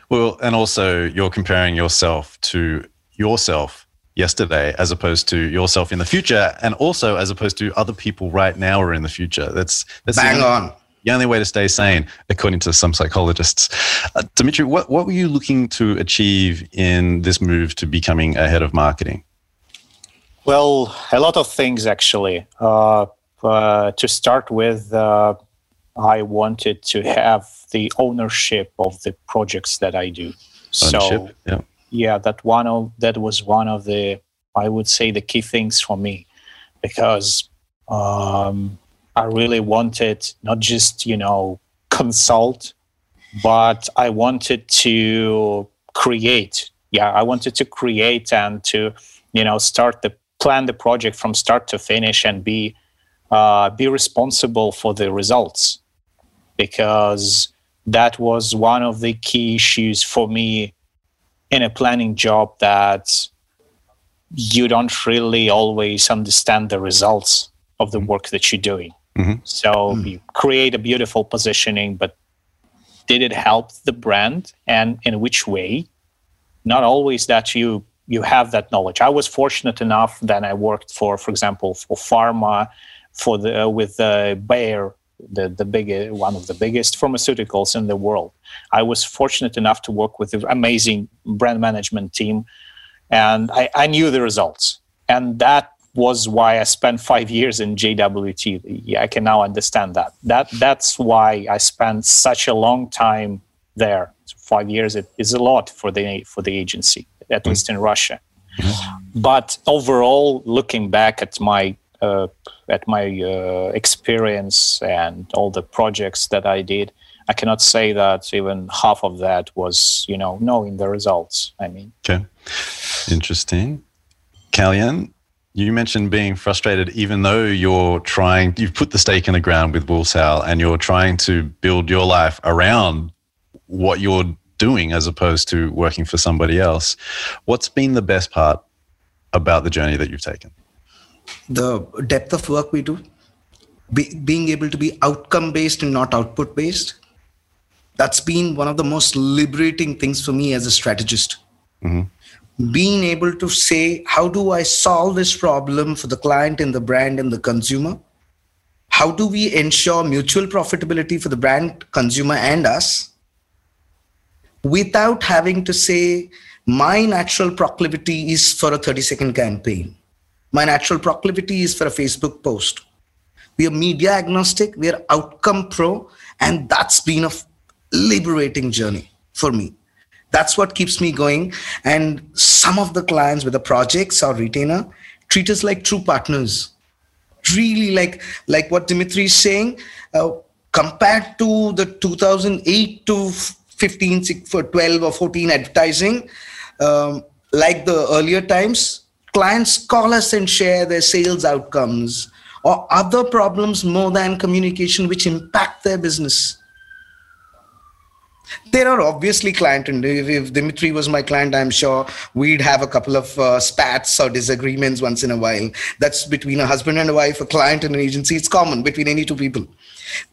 Well and also you're comparing yourself to yourself yesterday as opposed to yourself in the future and also as opposed to other people right now or in the future. That's that's bang on the only way to stay sane, according to some psychologists. Uh, Dimitri, what, what were you looking to achieve in this move to becoming a head of marketing? Well, a lot of things actually. Uh, uh, to start with, uh, I wanted to have the ownership of the projects that I do. Ownership, so, yeah. yeah, that one of that was one of the I would say the key things for me because um, I really wanted not just, you know, consult, but I wanted to create. Yeah, I wanted to create and to, you know, start the plan the project from start to finish and be uh, be responsible for the results because that was one of the key issues for me in a planning job that you don't really always understand the results of the work that you're doing Mm-hmm. So mm-hmm. you create a beautiful positioning, but did it help the brand and in which way? Not always that you you have that knowledge. I was fortunate enough that I worked for, for example, for pharma, for the uh, with uh, Bayer, the the big one of the biggest pharmaceuticals in the world. I was fortunate enough to work with an amazing brand management team, and I, I knew the results, and that was why I spent five years in JWT. I can now understand that. That that's why I spent such a long time there. So five years it is a lot for the for the agency, at mm-hmm. least in Russia. Mm-hmm. But overall, looking back at my uh, at my uh, experience and all the projects that I did, I cannot say that even half of that was, you know, knowing the results. I mean, okay, interesting. Kalyan, you mentioned being frustrated, even though you're trying, you've put the stake in the ground with Woolzal and you're trying to build your life around what you're doing as opposed to working for somebody else. What's been the best part about the journey that you've taken? The depth of work we do, be, being able to be outcome based and not output based. That's been one of the most liberating things for me as a strategist. Mm-hmm being able to say, how do I solve this problem for the client and the brand and the consumer? How do we ensure mutual profitability for the brand, consumer, and us without having to say, my natural proclivity is for a 30 second campaign? My natural proclivity is for a Facebook post. We are media agnostic, we are outcome pro, and that's been a liberating journey for me that's what keeps me going. And some of the clients with the projects or retainer treat us like true partners. Really like like what dimitri is saying uh, compared to the 2008 to 15 for 12 or 14 advertising um, like the earlier times clients call us and share their sales outcomes or other problems more than communication which impact their business there are obviously client and if dimitri was my client i'm sure we'd have a couple of uh, spats or disagreements once in a while. That's between a husband and a wife a client and an agency. It's common between any two people.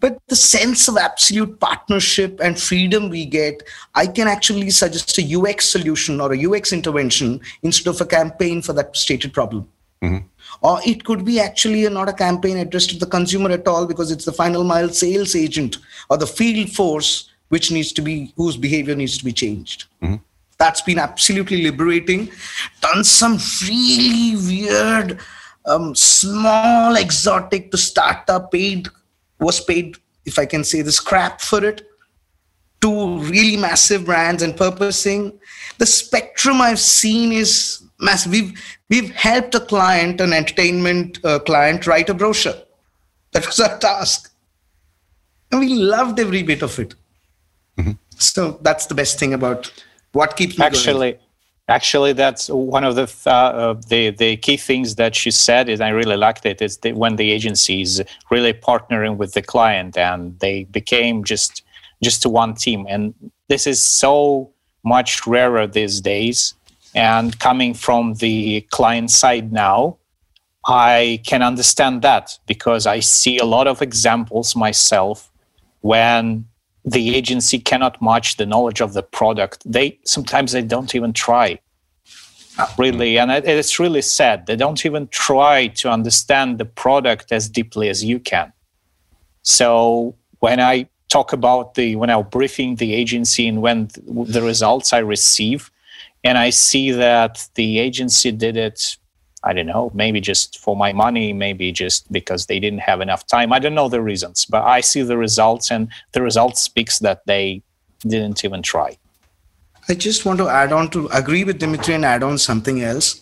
But the sense of absolute partnership and freedom we get i can actually suggest a ux solution or a ux intervention instead of a campaign for that stated problem. Mm-hmm. or it could be actually not a campaign addressed to the consumer at all because it's the final mile sales agent or the field force which needs to be whose behavior needs to be changed. Mm-hmm. that's been absolutely liberating. Done some really weird um, small exotic to start up paid was paid if i can say this crap for it to really massive brands and purposing. The spectrum i've seen is massive we've we've helped a client an entertainment uh, client write a brochure. That was our task. And we loved every bit of it. So that's the best thing about what keeps me actually. Going. Actually, that's one of the uh, the the key things that she said, and I really liked it. Is that when the agency is really partnering with the client, and they became just just one team, and this is so much rarer these days. And coming from the client side now, I can understand that because I see a lot of examples myself when the agency cannot match the knowledge of the product. They sometimes they don't even try uh, really. And it's really sad. They don't even try to understand the product as deeply as you can. So when i talk about the when i'm briefing the agency and when the results i receive and i see that the agency did it i don't know maybe just for my money maybe just because they didn't have enough time i don't know the reasons but i see the results and the result speaks that they didn't even try I just want to add on to agree with Dimitri and add on something else.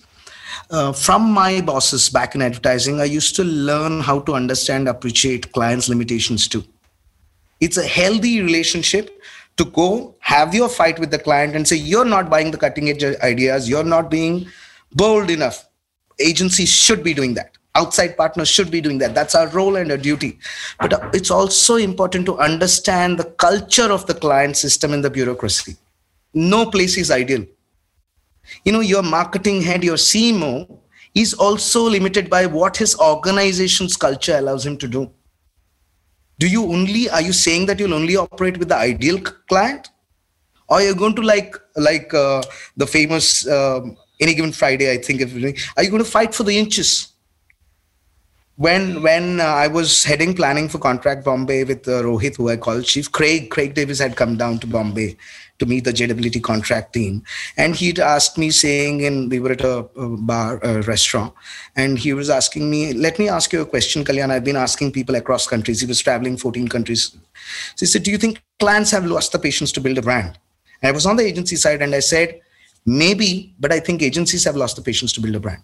Uh, from my bosses back in advertising, I used to learn how to understand, appreciate clients' limitations too. It's a healthy relationship to go have your fight with the client and say, You're not buying the cutting edge ideas, you're not being bold enough. Agencies should be doing that. Outside partners should be doing that. That's our role and our duty. But it's also important to understand the culture of the client system and the bureaucracy no place is ideal you know your marketing head your cmo is also limited by what his organization's culture allows him to do do you only are you saying that you'll only operate with the ideal client or you're going to like like uh, the famous uh, any given friday i think are you going to fight for the inches when when uh, I was heading planning for Contract Bombay with uh, Rohit, who I called Chief Craig, Craig Davis had come down to Bombay to meet the JWT contract team, and he'd asked me, saying, and we were at a, a bar, a restaurant, and he was asking me, "Let me ask you a question, Kalyan. I've been asking people across countries. He was traveling 14 countries. So he said, "Do you think clients have lost the patience to build a brand?" And I was on the agency side, and I said, "Maybe, but I think agencies have lost the patience to build a brand."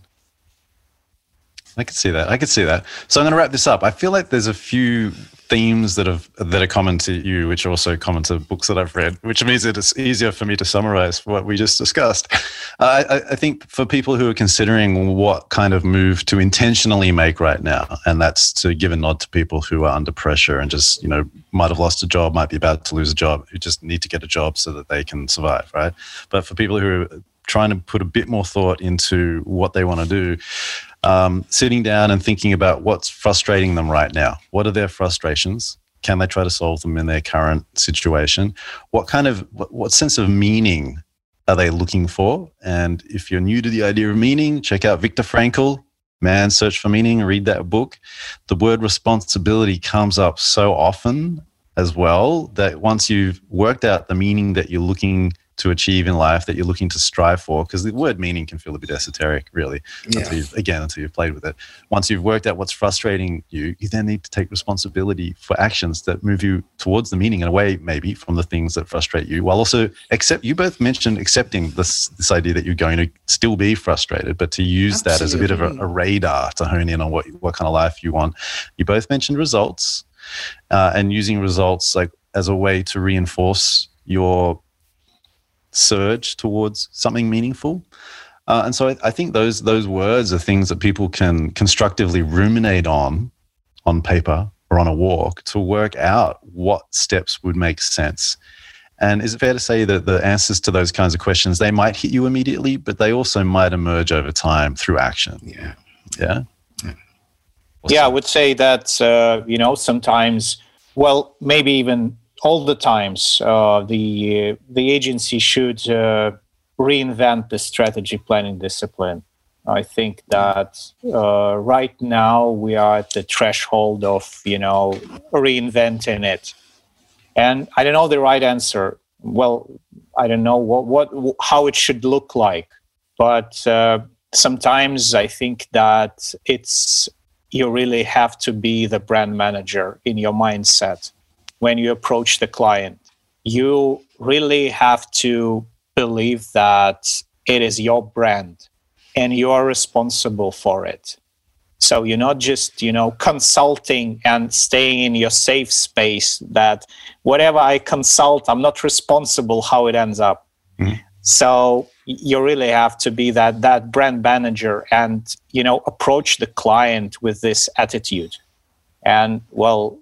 I could see that. I could see that. So I'm going to wrap this up. I feel like there's a few themes that have that are common to you, which are also common to books that I've read, which means that it is easier for me to summarize what we just discussed. Uh, I, I, think for people who are considering what kind of move to intentionally make right now, and that's to give a nod to people who are under pressure and just you know might have lost a job, might be about to lose a job, who just need to get a job so that they can survive, right? But for people who are trying to put a bit more thought into what they want to do um, sitting down and thinking about what's frustrating them right now. What are their frustrations? Can they try to solve them in their current situation? What kind of what, what sense of meaning are they looking for? And if you're new to the idea of meaning, check out Viktor Frankl, Man's Search for Meaning. Read that book. The word responsibility comes up so often as well that once you've worked out the meaning that you're looking to achieve in life that you're looking to strive for because the word meaning can feel a bit esoteric really yeah. until you've again until you've played with it once you've worked out what's frustrating you you then need to take responsibility for actions that move you towards the meaning and away maybe from the things that frustrate you while also accept you both mentioned accepting this this idea that you're going to still be frustrated but to use Absolutely. that as a bit of a, a radar to hone in on what what kind of life you want you both mentioned results uh, and using results like as a way to reinforce your surge towards something meaningful. Uh, and so I, I, think those those words are things that people can constructively ruminate on on paper or on a walk to work out what steps would make sense. And is it fair to say that the answers to those kinds of questions they might hit you immediately, but they also might emerge over time through action? Yeah. Yeah. Yeah, yeah I would say that uh, you know sometimes, well, maybe even all the times uh, the the agency should uh, reinvent the strategy planning discipline. I think that uh, right now we are at the threshold of you know reinventing it, and I don't know the right answer. Well, I don't know what what how it should look like, but uh, sometimes I think that it's you really have to be the brand manager in your mindset when you approach the client. You really have to believe that it is your brand and you are responsible for it. So you're not just, you know, consulting and staying in your safe space that whatever I consult, I'm not responsible how it ends up. Mm-hmm. So you really have to be that that brand manager and, you know, approach the client with this attitude. And well,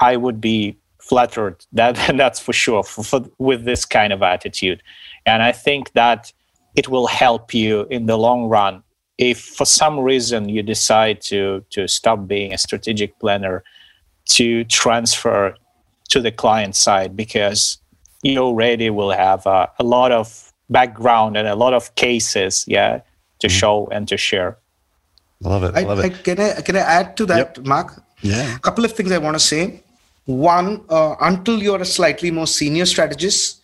I would be flattered that that's for sure for, for, with this kind of attitude and i think that it will help you in the long run. If for some reason you decide to to stop being a strategic planner, to transfer to the client side because you already will have uh, a lot of background and a lot of cases, yeah, to mm-hmm. show and to share. Love it. I, love it. I, can I can I add to that, yep. Mark? Yeah. A couple of things I want to say. One, uh, until you're a slightly more senior strategist,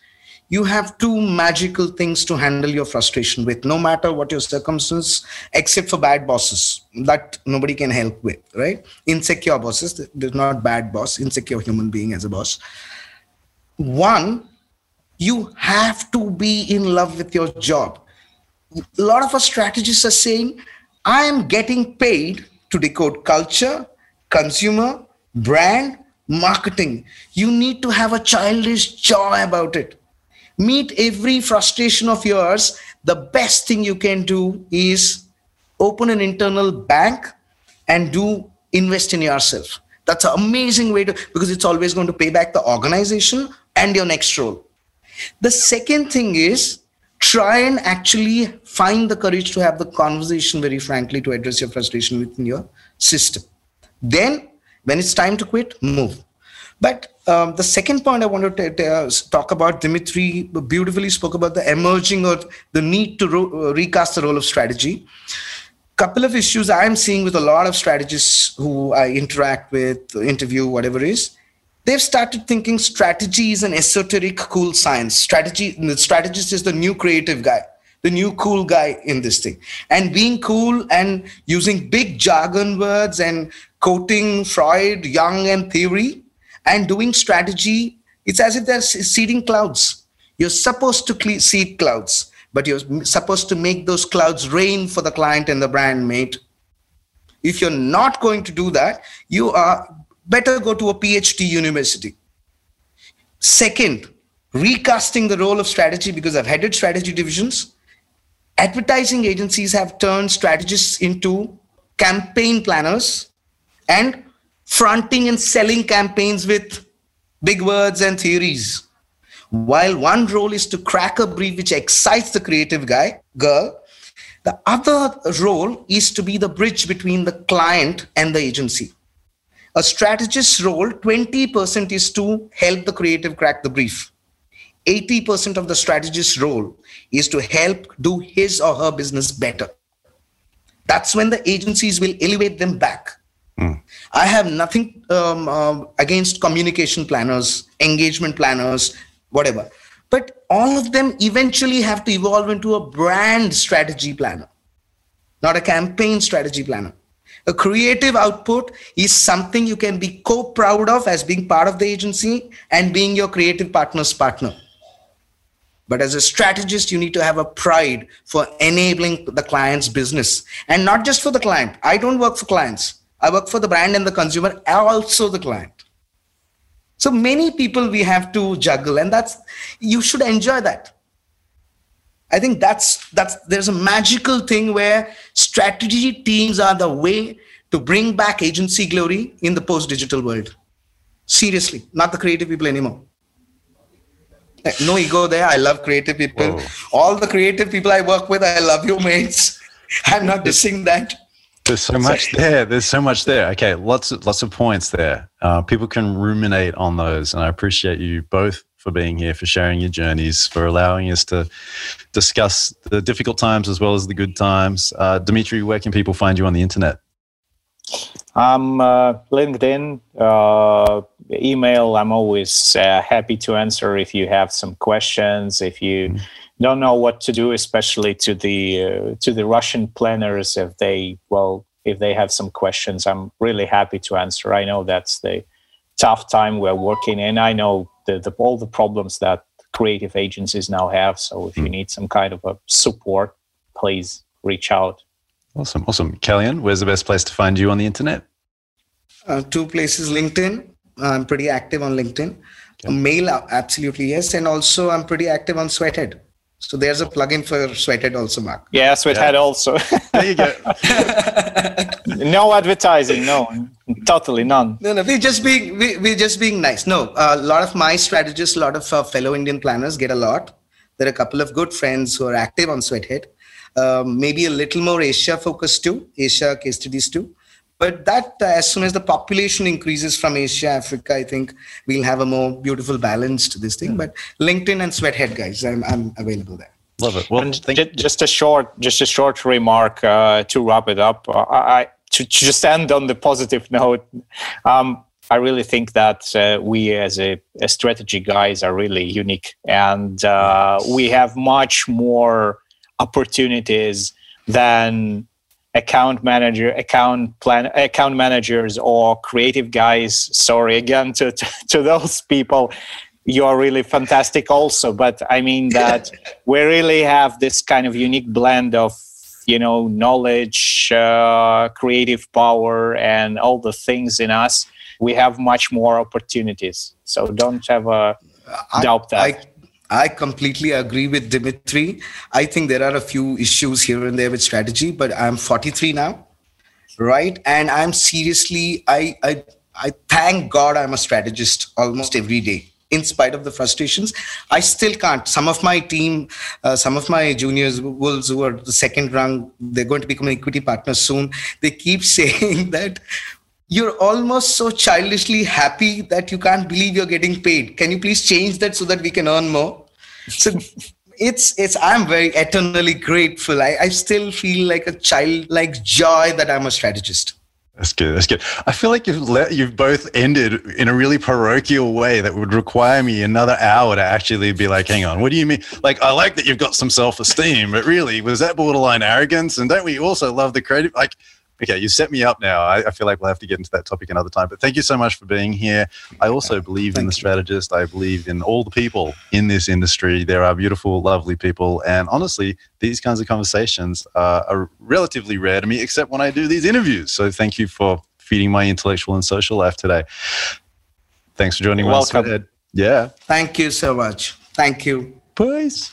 you have two magical things to handle your frustration with, no matter what your circumstance, except for bad bosses that nobody can help with, right? Insecure bosses, there's not bad boss, insecure human being as a boss. One, you have to be in love with your job. A lot of our strategists are saying, I am getting paid to decode culture, consumer, brand, marketing. You need to have a childish joy about it. Meet every frustration of yours. The best thing you can do is open an internal bank and do invest in yourself. That's an amazing way to, because it's always going to pay back the organization and your next role. The second thing is try and actually find the courage to have the conversation very frankly to address your frustration within your system. Then, when it's time to quit, move. But um, the second point I wanted to uh, talk about, Dimitri beautifully spoke about the emerging or the need to ro- uh, recast the role of strategy. Couple of issues I'm seeing with a lot of strategists who I interact with, interview, whatever is, they've started thinking strategy is an esoteric, cool science. Strategy, the strategist is the new creative guy, the new cool guy in this thing. And being cool and using big jargon words and quoting Freud, Jung, and theory and doing strategy, it's as if they're seeding clouds. You're supposed to seed clouds, but you're supposed to make those clouds rain for the client and the brand mate. If you're not going to do that, you are better go to a PhD university. Second, recasting the role of strategy because I've headed strategy divisions. Advertising agencies have turned strategists into campaign planners and fronting and selling campaigns with big words and theories. While one role is to crack a brief which excites the creative guy, girl, the other role is to be the bridge between the client and the agency. A strategist's role, 20% is to help the creative crack the brief. 80% of the strategist's role is to help do his or her business better. That's when the agencies will elevate them back I have nothing um, uh, against communication planners, engagement planners, whatever. But all of them eventually have to evolve into a brand strategy planner, not a campaign strategy planner. A creative output is something you can be co proud of as being part of the agency and being your creative partner's partner. But as a strategist, you need to have a pride for enabling the client's business and not just for the client. I don't work for clients. I work for the brand and the consumer, also the client. So many people we have to juggle, and that's you should enjoy that. I think that's that's there's a magical thing where strategy teams are the way to bring back agency glory in the post-digital world. Seriously, not the creative people anymore. No ego there. I love creative people. Whoa. All the creative people I work with, I love you, mates. I'm not dissing that. There's so much there. There's so much there. Okay, lots of, lots of points there. Uh, people can ruminate on those, and I appreciate you both for being here, for sharing your journeys, for allowing us to discuss the difficult times as well as the good times. Uh, Dimitri, where can people find you on the internet? Um, uh, LinkedIn, uh, email. I'm always uh, happy to answer if you have some questions. If you mm don't know what to do, especially to the uh, to the Russian planners if they well if they have some questions. I'm really happy to answer. I know that's the tough time we're working in. I know the, the all the problems that creative agencies now have. So if you hmm. need some kind of a support, please reach out. Awesome, awesome. Kalyan, where's the best place to find you on the internet? Uh, two places: LinkedIn. I'm pretty active on LinkedIn. Okay. Mail, absolutely yes, and also I'm pretty active on Sweathead. So there's a plugin for Sweathead also, Mark. Yeah, Sweathead yeah. also. there you go. no advertising, no, totally none. No, no, we're just being we, we're just being nice. No, a lot of my strategists, a lot of uh, fellow Indian planners get a lot. There are a couple of good friends who are active on Sweathead. Um, maybe a little more Asia focused too, Asia case studies too. But that, uh, as soon as the population increases from Asia, Africa, I think we'll have a more beautiful balance to this thing. Yeah. But LinkedIn and Sweathead, guys, I'm, I'm available there. Love it. Well, just, just, a short, just a short remark uh, to wrap it up. Uh, I to, to, just end on the positive note. Um, I really think that uh, we, as a, a, strategy guys, are really unique, and uh, we have much more opportunities than account manager, account plan, account managers, or creative guys. Sorry again to, to, to those people. You are really fantastic, also. But I mean that we really have this kind of unique blend of you know knowledge, uh, creative power, and all the things in us. We have much more opportunities. So don't ever I, doubt that. I, I completely agree with Dimitri. I think there are a few issues here and there with strategy, but I'm 43 now, right? And I'm seriously, I, I, I thank God I'm a strategist almost every day. In spite of the frustrations, I still can't. Some of my team, uh, some of my juniors, wolves who are the second rung, they're going to become equity partners soon. They keep saying that you're almost so childishly happy that you can't believe you're getting paid. Can you please change that so that we can earn more? So it's it's I'm very eternally grateful. I, I still feel like a child like joy that I'm a strategist. That's good. That's good. I feel like you've let you've both ended in a really parochial way that would require me another hour to actually be like, hang on, what do you mean? Like, I like that you've got some self esteem, but really, was that borderline arrogance? And don't we also love the creative? Like, okay, you set me up now. I, I, feel like we'll have to get into that topic another time. But thank you so much for being here. I also believe thank in the strategist. I believe in all the people in this industry. There are beautiful, lovely people. And honestly, these kinds of conversations uh, are relatively rare to me, except when I do these interviews. So thank you for feeding my intellectual and social life today. Thanks for joining us. Welcome. Yeah. Thank you so much. Thank you. Peace.